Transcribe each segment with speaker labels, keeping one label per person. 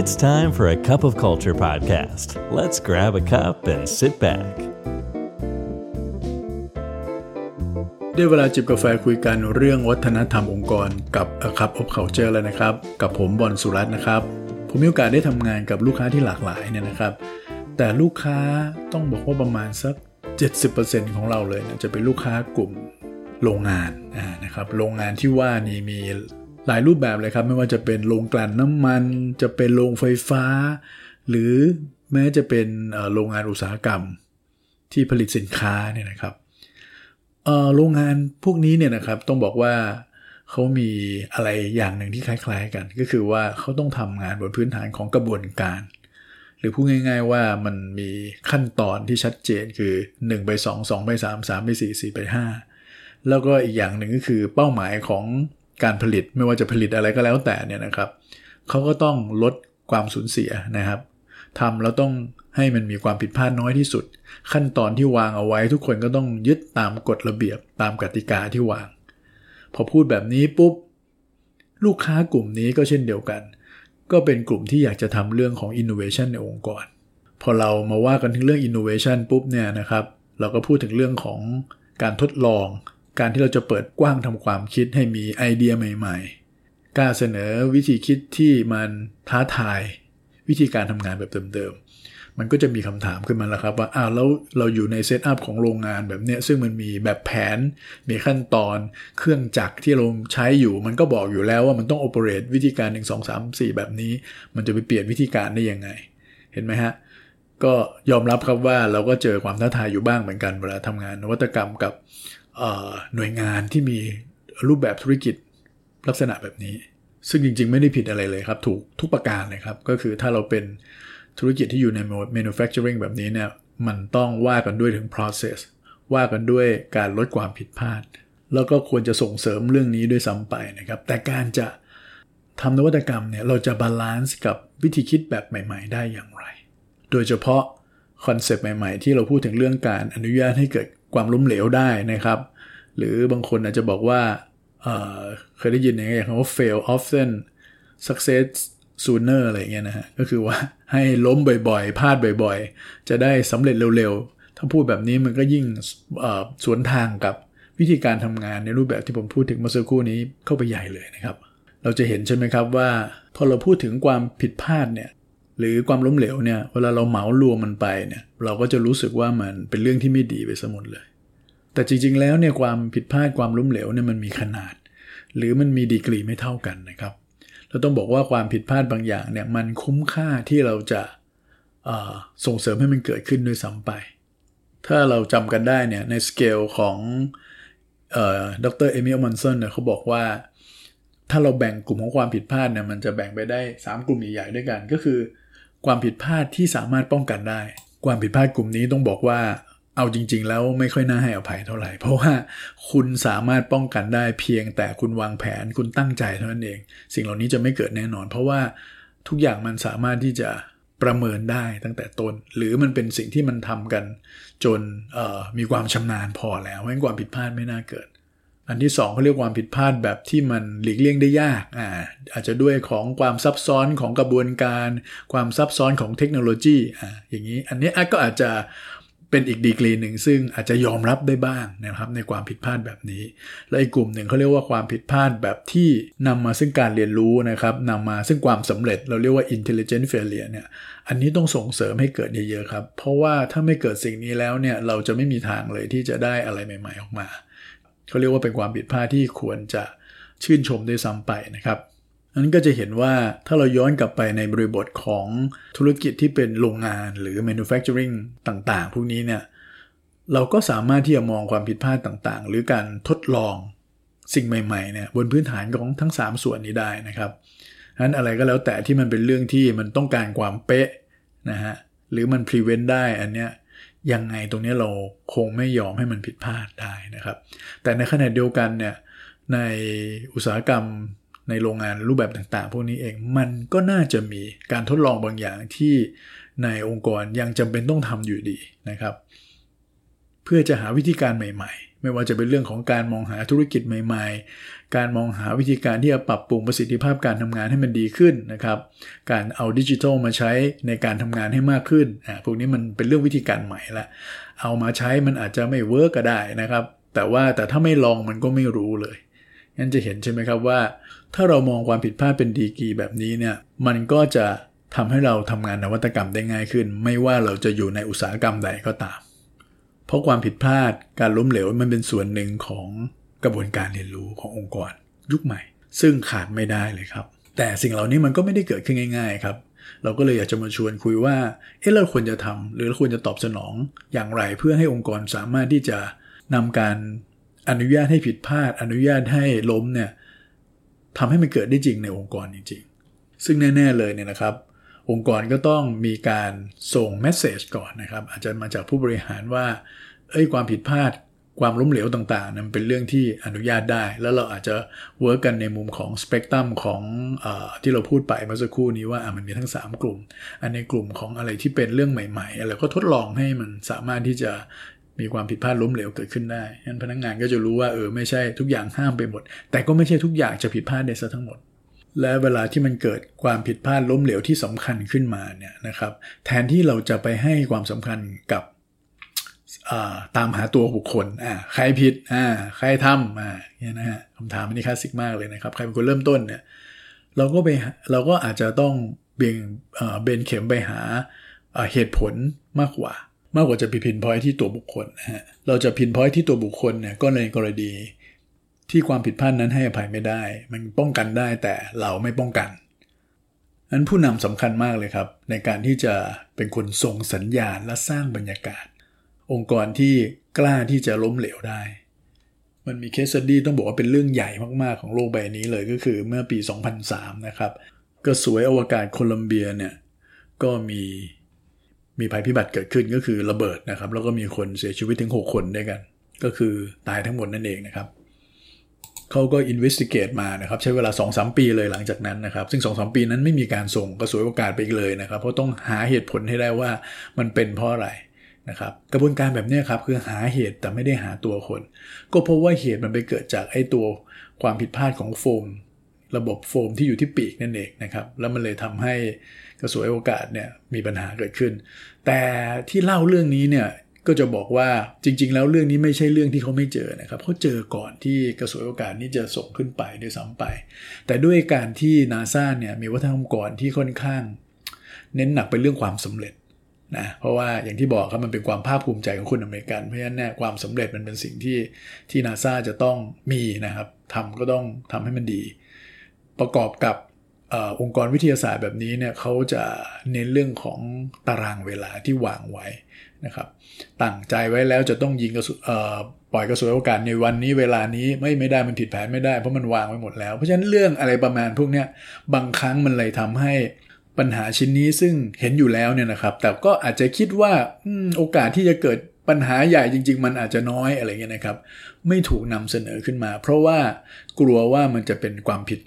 Speaker 1: It's time for a cup of culture podcast. Let's grab a cup and sit back.
Speaker 2: ได้เวลาจิบกาแฟคุยกันเรื่องวัฒนธรรมองค์กรกับ A Cup of Culture แล้วนะครับ กับผมบอลสุรัตน์นะครับ ผมมีโอกาสได้ทำงานกับลูกค้าที่หลากหลายเนี่ยนะครับ แต่ลูกค้าต้องบอกว่าประมาณสัก 70%ของเราเลยเนี่ยจะเป็นลูกค้ากลุ่มโรงงานนะครับ โรงงานที่ว่านี่มี หลายรูปแบบเลยครับ ไม่ว่าจะเป็นโรงกลั่นน้ำมัน จะเป็นโรงไฟฟ้า หรือแม้จะเป็นโรงงานอุตสาหกรรมที่ผลิตสินค้าเนี่ยนะครับโรงงานพวกนี้เนี่ยนะครับต้องบอกว่าเขามีอะไรอย่างหนึ่งที่คล้าย ๆ กัน ก็คือว่าเขาต้องทำงานบนพื้นฐานของกระบวนการ หรือพูดง่าย ๆ ว่ามันมีขั้นตอนที่ชัดเจนคือ1ไป2 2ไป3 3ไป4 4ไป5แล้วก็อีกอย่างหนึ่งก็คือเป้าหมายของ การผลิตไม่ว่าจะผลิตอะไรก็แล้วแต่เนี่ยนะครับเขาก็ต้องลดความสูญเสียนะครับทำแล้วต้องให้มันมีความผิดพลาดน้อยที่สุด ขั้นตอนที่วางเอาไว้ทุกคนก็ต้องยึดตามกฎระเบียบตามกติกาที่วาง พอพูดแบบนี้ปุ๊บ ลูกค้ากลุ่มนี้ก็เช่นเดียวกัน ก็เป็นกลุ่มที่อยากจะทำเรื่องของ innovation ในองค์กร พอเรามาว่ากันถึงเรื่อง innovation ปุ๊บเนี่ยนะครับ เราก็พูดถึงเรื่องของการทดลอง การที่เราจะเปิดกว้างทำความคิดให้มีไอเดียใหม่ ๆ กล้าเสนอวิธีคิดที่มันท้าทาย วิธีการทำงานแบบเดิมๆ มันก็จะมีคำถามขึ้นมาแล้วครับว่าอ้าวแล้วเราอยู่ในเซตอัพของโรงงานแบบเนี้ยซึ่งมันมีแบบแผน มีขั้นตอน เครื่องจักรที่เราใช้อยู่ มันก็บอกอยู่แล้วว่ามันต้องโอเปเรตวิธีการ 1 2 3 4 แบบนี้ มันจะไปเปลี่ยนวิธีการได้ยังไง เห็นไหมฮะก็ยอมรับครับว่าเราก็เจอความท้าทายอยู่บ้างเหมือนกันเวลาทำงานนวัตกรรมกับ หน่วยงานที่มีรูปแบบธุรกิจลักษณะแบบนี้ ซึ่งจริงๆ ไม่ได้ผิดอะไรเลยครับ ถูกทุกประการเลยครับ ก็คือถ้าเราเป็นธุรกิจที่อยู่ใน manufacturing แบบนี้เนี่ยมันต้องว่ากันด้วยถึง process ว่ากันด้วยการลดความผิดพลาด แล้วก็ควรจะส่งเสริมเรื่องนี้ด้วยซ้ำไปนะครับ แต่การจะทำนวัตกรรมเนี่ยเราจะ balance กับวิธีคิดแบบใหม่ ๆ ได้อย่างไร โดยเฉพาะ concept ใหม่ ๆ ที่เราพูดถึงเรื่องการอนุญาตให้เกิด ความล้มเหลวได้นะครับ หรือบางคนอาจจะบอกว่าเคยได้ยินอย่างคำว่า fail often succeed sooner อะไรเงี้ยนะฮะก็คือว่าให้ล้มบ่อยๆพลาดบ่อยๆ จะได้สำเร็จเร็วๆ ถ้าพูดแบบนี้มันก็ยิ่งสวนทางกับวิธีการทำงานในรูปแบบที่ผมพูดถึงเมื่อสักครู่นี้เข้าไปใหญ่เลยนะครับ เราจะเห็นใช่ไหมครับว่า พอเราพูดถึงความผิดพลาดเนี่ย หรือความล้มเหลวเนี่ยเวลาเราเหมารวมมันไปเนี่ยเราก็จะรู้สึกว่ามันเป็นเรื่องที่ไม่ดีไปสมุดเลย แต่จริงๆแล้วเนี่ยความผิดพลาดความล้มเหลวเนี่ยมันมีขนาด หรือมันมีดีกรีไม่เท่ากันนะครับ เราต้องบอกว่าความผิดพลาดบางอย่างเนี่ยมันคุ้มค่าที่เราจะส่งเสริมให้มันเกิดขึ้นด้วยซ้ำไป ถ้าเราจำกันได้เนี่ยในสเกลของดรเอมิลมอนสันเนี่ยเขาบอกว่าถ้าเราแบ่งกลุ่มของความผิดพลาดเนี่ยมันจะแบ่งไปได้ 3 กลุ่มใหญ่ๆด้วยกัน ก็คือ ความผิดพลาดที่สามารถป้องกันได้ ความผิดพลาดกลุ่มนี้ต้องบอกว่าเอาจริง ๆ แล้วไม่ค่อยน่าให้อภัยเท่าไหร่ เพราะว่าคุณสามารถป้องกันได้เพียงแต่คุณวางแผนคุณตั้งใจเท่านั้นเอง สิ่งเหล่านี้จะไม่เกิดแน่นอน เพราะว่าทุกอย่างมันสามารถที่จะประเมินได้ตั้งแต่ต้น หรือมันเป็นสิ่งที่มันทำกัน จนมีความชำนาญพอแล้วเพราะความผิดพลาดไม่น่าเกิด อันที่2เขาเรียกความผิดพลาดแบบที่มันหลีกเลี่ยงได้ยากอ่าอาจจะด้วยของความซับซ้อนของกระบวนการ ความซับซ้อนของเทคโนโลยีอ่าอย่างนี้อันนี้ก็อาจจะเป็นอีกดีกรีหนึ่งซึ่งอาจจะยอมรับได้บ้างนะครับในความผิดพลาดแบบนี้ และอีกกลุ่มหนึ่งเขาเรียกว่าความผิดพลาดแบบที่นำมาซึ่งการเรียนรู้นะครับนำมาซึ่งความสำเร็จเราเรียกว่า intelligent failure เนี่ยอันนี้ต้องส่งเสริมให้เกิดเยอะๆครับ เพราะว่าถ้าไม่เกิดสิ่งนี้แล้วเนี่ยเราจะไม่มีทางเลยที่จะได้อะไรใหม่ ๆ ออกมา เขาเรียกว่าเป็นความผิดพลาดที่ควรจะชื่นชมด้วยซ้ำไปนะครับนั้นก็จะเห็นว่าถ้าเราย้อนกลับไปในบริบทของธุรกิจที่เป็นโรงงานหรือ manufacturing ต่างๆ พวกนี้เนี่ยเราก็สามารถที่จะมองความผิดพลาดต่างๆ หรือการทดลองสิ่งใหม่ๆเนี่ยบนพื้นฐานของทั้ง 3 ส่วนนี้ได้นะครับนั้นอะไรก็แล้วแต่ที่มันเป็นเรื่องที่มันต้องการความเป๊ะนะฮะหรือมัน prevent ได้อันเนี้ย ยังไงตรงนี้เราคงไม่ยอมให้มันผิดพลาดได้นะครับ แต่ในขณะเดียวกันเนี่ยในอุตสาหกรรมในโรงงานรูปแบบต่างๆ พวกนี้เองมันก็น่าจะมีการทดลองบางอย่างที่ในองค์กรยังจำเป็นต้องทำอยู่ดีนะครับ เพื่อจะหาวิธีการใหม่ๆ ไม่ว่าจะเป็นเรื่องของการมองหาธุรกิจใหม่ ๆ การมองหาวิธีการที่จะปรับปรุงประสิทธิภาพการทำงานให้มันดีขึ้นนะครับ การเอาดิจิทัลมาใช้ในการทำงานให้มากขึ้นอ่าพวกนี้มันเป็นเรื่องวิธีการใหม่ละ เอามาใช้มันอาจจะไม่ work ก็ได้นะครับ แต่ว่าแต่ถ้าไม่ลองมันก็ไม่รู้เลยงั้นจะเห็นใช่ไหมครับว่า ถ้าเรามองความผิดพลาดเป็นดีกรีแบบนี้เนี่ยมันก็จะทำให้เราทำงานนวัตกรรมได้ง่ายขึ้น ไม่ว่าเราจะอยู่ในอุตสาหกรรมใดก็ตาม เพราะความผิดพลาดการล้มเหลวมันเป็นส่วนหนึ่งของกระบวนการเรียนรู้ขององค์กร ยุคใหม่ ซึ่งขาดไม่ได้เลยครับ แต่สิ่งเหล่านี้มันก็ไม่ได้เกิดขึ้นง่าย ๆ ครับ เราก็เลยอยากจะมาชวนคุยว่าเอ๊ะเราควรจะทำหรือเราควรจะตอบสนองอย่างไรเพื่อให้องค์กรสามารถที่จะนำการอนุญาตให้ผิดพลาด อนุญาตให้ล้มเนี่ยทำให้มันเกิดได้จริงในองค์กรจริง ๆ ซึ่งแน่ ๆเลยเนี่ยนะครับ องค์กรก็ต้องมีการส่ง message ก่อนนะครับ อาจจะมาจากผู้บริหารว่า เอ้ยความผิดพลาดความล้มเหลวต่างๆนั้นเป็นเรื่องที่อนุญาตได้ แล้วเราอาจจะ work กันในมุมของสเปกตรัมของที่เราพูดไปเมื่อสักครู่นี้ว่ามันมีทั้ง 3 กลุ่ม อันในกลุ่มของอะไรที่เป็นเรื่องใหม่ๆเราก็ทดลองให้มันสามารถที่จะมีความผิดพลาดล้มเหลวเกิดขึ้นได้งั้นพนักงานก็จะรู้ว่าเออไม่ใช่ทุกอย่างห้ามไปหมด แต่ก็ไม่ใช่ทุกอย่างจะผิดพลาดได้ซะทั้งหมด และเวลาที่มันเกิดความผิดพลาดล้มเหลวที่สำคัญขึ้นมาเนี่ยนะครับ แทนที่เราจะไปให้ความสำคัญกับตามหาตัวบุคคลอ่าใครผิดอ่าใครทำอ่าเนี่ยนะฮะคำถามอันนี้คลาสสิกมากเลยนะครับ ใครเป็นคนเริ่มต้นเนี่ยเราก็ไปเราก็อาจจะต้องเบี่ยงเบนเข็มไปหาเหตุผลมากกว่า มากกว่าจะไปพินพอยที่ตัวบุคคลนะฮะเราจะพินพอยที่ตัวบุคคลเนี่ยก็ในกรณี ที่ความผิดพลาดนั้นให้อภัยไม่ได้ มันป้องกันได้แต่เราไม่ป้องกันนั้นผู้นำสำคัญมากเลยครับ ในการที่จะเป็นคนส่งสัญญาณและสร้างบรรยากาศ องค์กรที่กล้าที่จะล้มเหลวได้ มันมีเคสดี้ต้องบอกว่าเป็นเรื่องใหญ่มากๆของโลกใบนี้เลยก็คือเมื่อปี 2003 นะครับกระสวยอวกาศโคลัมเบียเนี่ยก็มีมีภัยพิบัติเกิดขึ้นก็คือระเบิดนะครับ แล้วก็มีคนเสียชีวิตถึง 6 คนด้วยกัน ก็คือตายทั้งหมดนั่นเองนะครับ เขาก็อินเวสติเกตมานะครับใช้เวลา 2-3 ปีเลยหลังจากนั้นนะครับ ซึ่ง 2-3 ปีนั้นไม่มีการส่งกระสวยโอกาสไปอีกเลยนะครับ เพราะต้องหาเหตุผลให้ได้ว่ามันเป็นเพราะอะไรนะครับกระบวนการแบบนี้ครับคือหาเหตุแต่ไม่ได้หาตัวคน ก็พราะว่าเหตุมันไปเกิดจากไอ้ตัวความผิดพลาดของโฟม ระบบโฟมที่อยู่ที่ปีกนั่นเองนะครับแล้วมันเลยทำให้กระสวยโอกาสเนี่ยมีปัญหาเกิดขึ้น แต่ที่เล่าเรื่องนี้เนี่ย ก็จะบอกว่าจริง ๆ แล้วเรื่องนี้ไม่ใช่เรื่องที่เขาไม่เจอนะครับเขาเจอก่อนที่กระสวยโอกาสนี้จะส่งขึ้นไปด้วยซ้ำไป แต่ด้วยการที่นาซาเนี่ยมีวัฒนธรรมก่อนที่ค่อนข้าง เน้นหนักไปเรื่องความสำเร็จนะเพราะว่าอย่างที่บอกครับมันเป็นความภาคภูมิใจของคนอเมริกัน เพราะฉะนั้นเนี่ยความสำเร็จมันเป็นสิ่งที่ที่นาซาจะต้องมีนะครับทำก็ต้องทำให้มันดี ประกอบกับองค์กรวิทยาศาสตร์แบบนี้เนี่ยเขาจะเน้นเรื่องของตารางเวลาที่วางไว้ นะครับตั้งใจไว้แล้วจะต้องยิงกระสุปล่อยกระสุนอวกาศในวันนี้เวลานี้ไม่ไม่ได้มันผิดแผนไม่ได้เพราะมันวางไว้หมดแล้ว เพราะฉะนั้นเรื่องอะไรประมาณพวกนี้บางครั้งมันเลยทำให้ปัญหาชิ้นนี้ซึ่งเห็นอยู่แล้วเนี่ยนะครับ แต่ก็อาจจะคิดว่าโอกาสที่จะเกิดปัญหาใหญ่จริง ๆ มันอาจจะน้อยอะไรเงี้ยนะครับ ไม่ถูกนำเสนอขึ้นมา เพราะว่ากลัวว่ามันจะเป็นความผิด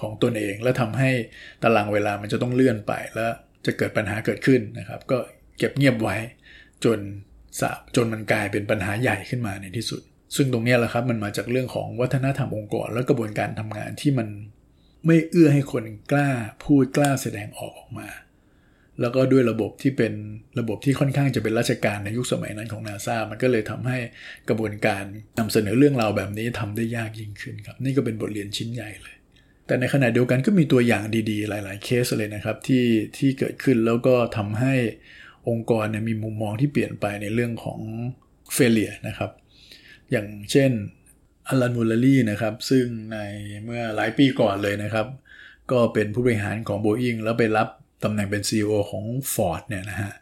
Speaker 2: ของตนเอง แล้วทำให้ตารางเวลามันจะต้องเลื่อนไปแล้วจะเกิดปัญหาเกิดขึ้นนะครับ ก็ เก็บเงียบไว้ จนจนมันกลายเป็นปัญหาใหญ่ขึ้นมาในที่สุด ซึ่งตรงนี้แหละครับมันมาจากเรื่องของวัฒนธรรมองค์กรและกระบวนการทำงานที่มันไม่เอื้อให้คนกล้าพูดกล้าแสดงออกออกมา แล้วก็ด้วยระบบที่เป็นระบบที่ค่อนข้างจะเป็นราชการในยุคสมัยนั้นของนาซามันก็เลยทำให้กระบวนการนำเสนอเรื่องราวแบบนี้ทำได้ยากยิ่งขึ้นครับ นี่ก็เป็นบทเรียนชิ้นใหญ่เลย แต่ในขณะเดียวกันก็มีตัวอย่างดีๆ หลาย ๆ เคสเลยนะครับที่ที่เกิดขึ้นแล้วก็ทำให้ องค์กรเนี่ยมีมุมมองที่เปลี่ยนไปในเรื่องของเฟลเลียนะครับ อย่างเช่นอลันมูลลี่นะครับ ซึ่งในเมื่อหลายปีก่อนเลยนะครับ ก็เป็นผู้บริหารของ Boeing แล้วไปรับตำแหน่งเป็น CEO ของ Ford เนี่ยนะฮะ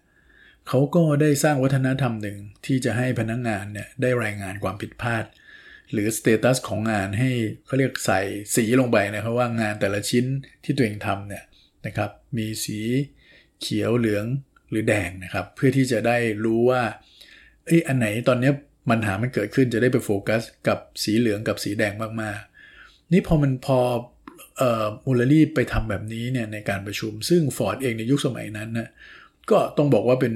Speaker 2: เขาก็ได้สร้างวัฒนธรรมหนึ่งที่จะให้พนักงงานเนี่ยได้รายงานความผิดพลาด หรือสเตตัสของงานให้เขาเรียกใส่สีลงไปนะครับว่างานแต่ละชิ้นที่ตัวเองทำเนี่ยนะครับมีสีเขียวเหลือง หรือแดงนะครับ เพื่อที่จะได้รู้ว่าเอ้ยอันไหนตอนนี้ปัญหามันเกิดขึ้นจะได้ไปโฟกัส กับสีเหลืองกับสีแดงมากๆ นี่พอมันพอมูลลี่ไปทำแบบนี้เนี่ยในการประชุม ซึ่งฟอร์ดเองในยุคสมัยนั้นนะก็ต้องบอกว่าเป็น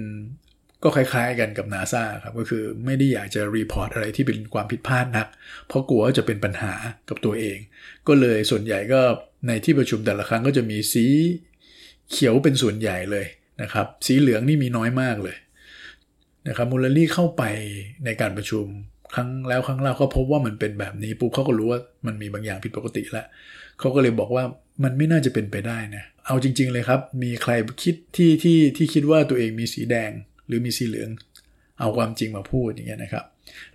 Speaker 2: ก็คล้าย ๆ กันกับนาซาครับก็คือไม่ได้อยากจะ report อะไรที่เป็นความผิดพลาดนัก เพราะกลัวว่าจะเป็นปัญหากับตัวเอง ก็เลยส่วนใหญ่ก็ในที่ประชุมแต่ละครั้งก็จะมีสีเขียวเป็นส่วนใหญ่เลย นะครับสีเหลืองนี่มีน้อยมากเลยนะครับมูลัลลี่เข้าไปในการประชุมครั้งแล้วครั้งเล่าก็พบว่ามันเป็นแบบนี้ปุ๊บเขาก็รู้ว่ามันมีบางอย่างผิดปกติแล้วเขาก็เลยบอกว่ามันไม่น่าจะเป็นไปได้นะเอาจริง ๆ เลยครับ มีใครคิดที่ที่ที่คิดว่าตัวเองมีสีแดงหรือมีสีเหลือง เอาความจริงมาพูดอย่างเงี้ยนะครับ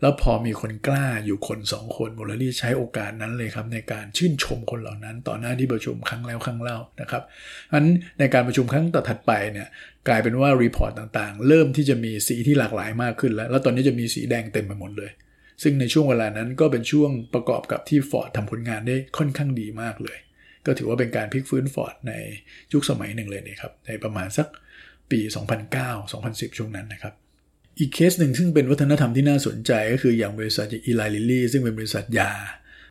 Speaker 2: แล้วพอมีคนกล้าอยู่คนสองคนมูลัลลี่ใช้โอกาสนั้นเลยครับในการชื่นชมคนเหล่านั้น ต่อหน้าที่ประชุมครั้งแล้วครั้งเล่านะครับอันในการประชุมครั้งต่อถัดไปเนี่ยกลายเป็นว่า report ต่างๆ เริ่มที่จะมีสีที่หลากหลายมากขึ้นแล้ว แล้วตอนนี้จะมีสีแดงเต็มไปหมดเลย ซึ่งในช่วงเวลานั้นก็เป็นช่วงประกอบกับที่ฟอร์ดทำผลงานได้ค่อนข้างดีมากเลย ก็ถือว่าเป็นการพลิกฟื้นฟอร์ดในยุคสมัยหนึ่งเลยนะครับในประมาณสักปี 2009-2010 ช่วงนั้นนะครับ อีกเคสหนึ่งซึ่งเป็นวัฒนธรรมที่น่าสนใจก็คืออย่างบริษัทอีไลลิลี่ซึ่งเป็นบริษัทยา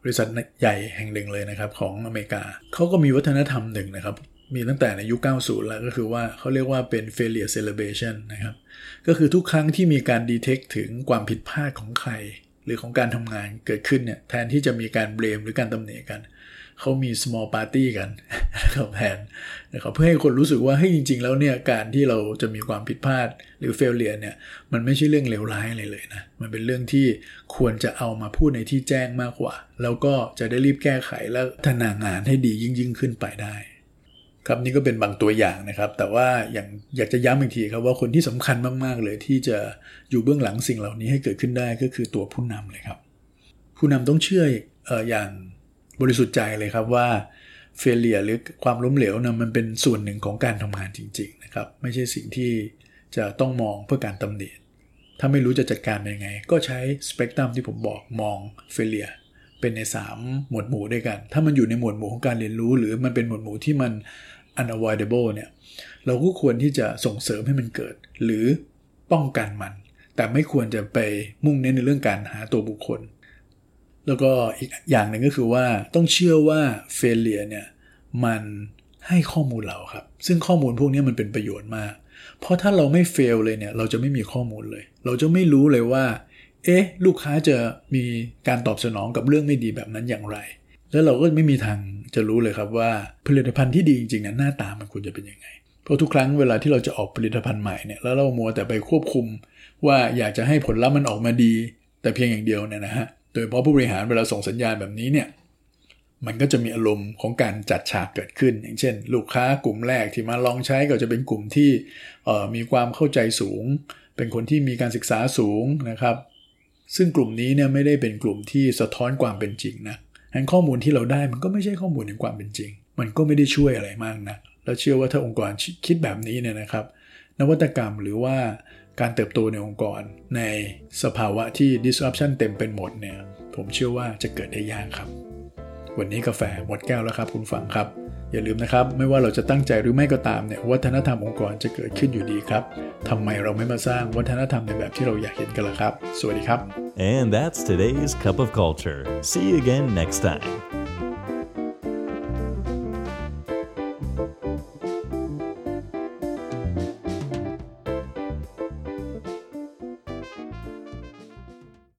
Speaker 2: บริษัทใหญ่แห่งหนึ่งเลยนะครับของอเมริกาเขาก็มีวัฒนธรรมหนึ่งนะครับมีตั้งแต่ในยุค 90 แล้วก็คือว่าเขาเรียกว่าเป็น failure celebration นะครับ ก็คือทุกครั้งที่มีการ detect ถึงความผิดพลาดของใคร หรือของการทำงานเกิดขึ้นเนี่ยแทนที่จะมีการ blame หรือการตำหนิกัน เขามี small party กันนะครับแทนนะครับเพื่อให้คนรู้สึกว่าให้ยจริง ๆ แล้วเนี่ยการที่เราจะมีความผิดพลาดหรือ failure เนี่ยมันไม่ใช่เรื่องเลวร้ายอะไรเลยนะมันเป็นเรื่องที่ควรจะเอามาพูดในที่แจ้งมากกว่า แล้วก็จะได้รีบแก้ไขและพัฒนางานให้ดียิ่งยิ่งขึ้นไปได้ครับนี่ก็เป็นบางตัวอย่างนะครับ แต่ว่าอย่างอยากจะย้ำอีกทีครับว่าคนที่สำคัญมากๆเลยที่จะอยู่เบื้องหลังสิ่งเหล่านี้ให้เกิดขึ้นได้ก็คือตัวผู้นำเลยครับ ผู้นำต้องเชื่ออออย่าง บริสุทธิ์ใจเลยครับว่าเฟลเลียหรือความล้มเหลวนะมันเป็นส่วนหนึ่งของการทำงานจริง ๆ นะครับ ไม่ใช่สิ่งที่จะต้องมองเพื่อการตำหนิถ้าไม่รู้จะจัดการยังไง ก็ใช้สเปกตรัมที่ผมบอกมองเฟลเลียเป็นใน 3 หมวดหมู่ด้วยกัน ถ้ามันอยู่ในหมวดหมู่ของการเรียนรู้ หรือมันเป็นหมวดหมู่ที่มัน unavoidable เนี่ยเราก็ควรที่จะส่งเสริมให้มันเกิด หรือป้องกันมัน แต่ไม่ควรจะไปมุ่งเน้นในเรื่องการหาตัวบุคคล แล้วก็อีกอย่างหนึ่งก็คือว่าต้องเชื่อว่าเฟลเลียเนี่ยมันให้ข้อมูลเราครับ ซึ่งข้อมูลพวกนี้มันเป็นประโยชน์มาก เพราะถ้าเราไม่เฟลเลยเนี่ยเราจะไม่มีข้อมูลเลย เราจะไม่รู้เลยว่า เอ๊ะ ลูกค้าจะมีการตอบสนองกับเรื่องไม่ดีแบบนั้นอย่างไร แล้วเราก็ไม่มีทางจะรู้เลยครับว่าผลิตภัณฑ์ที่ดีจริงๆนั้นหน้าตามันควรจะเป็นยังไง เพราะทุกครั้งเวลาที่เราจะออกผลิตภัณฑ์ใหม่เนี่ยแล้วเรามัวแต่ไปควบคุม ว่าอยากจะให้ผลลัพธ์มันออกมาดี แต่เพียงอย่างเดียวเนี่ยนะฮะ โดยเฉพาะผู้บริหารเวลาส่งสัญญาณแบบนี้เนี่ยมันก็จะมีอารมณ์ของการจัดฉากเกิดขึ้น อย่างเช่น ลูกค้ากลุ่มแรกที่มาลองใช้ก็จะเป็นกลุ่มที่มีความเข้าใจสูง เป็นคนที่มีการศึกษาสูงนะครับ ซึ่งกลุ่มนี้เนี่ยไม่ได้เป็นกลุ่มที่สะท้อนความเป็นจริงนะงั้นข้อมูลที่เราได้มันก็ไม่ใช่ข้อมูลในความเป็นจริง มันก็ไม่ได้ช่วยอะไรมากนะแล้วเชื่อว่าถ้าองค์กรคิดแบบนี้เนี่ยนะครับ นวัตกรรมหรือว่า การเติบโตในองค์กร ในสภาวะที่ disruption เต็มเป็นหมดเนี่ยผมเชื่อว่าจะเกิดได้ยากครับ วันนี้กาแฟหมดแก้วแล้วครับ คุณฟังครับ อย่าลืมนะครับ ไม่ว่าเราจะตั้งใจหรือไม่ก็ตามเนี่ยวัฒนธรรมองค์กรจะเกิดขึ้นอยู่ดีครับทำไมเราไม่มาสร้างวัฒนธรรมในแบบที่เราอยากเห็นกันล่ะครับ สวัสดีครับ
Speaker 1: And that's today's Cup of Culture. See you again next time.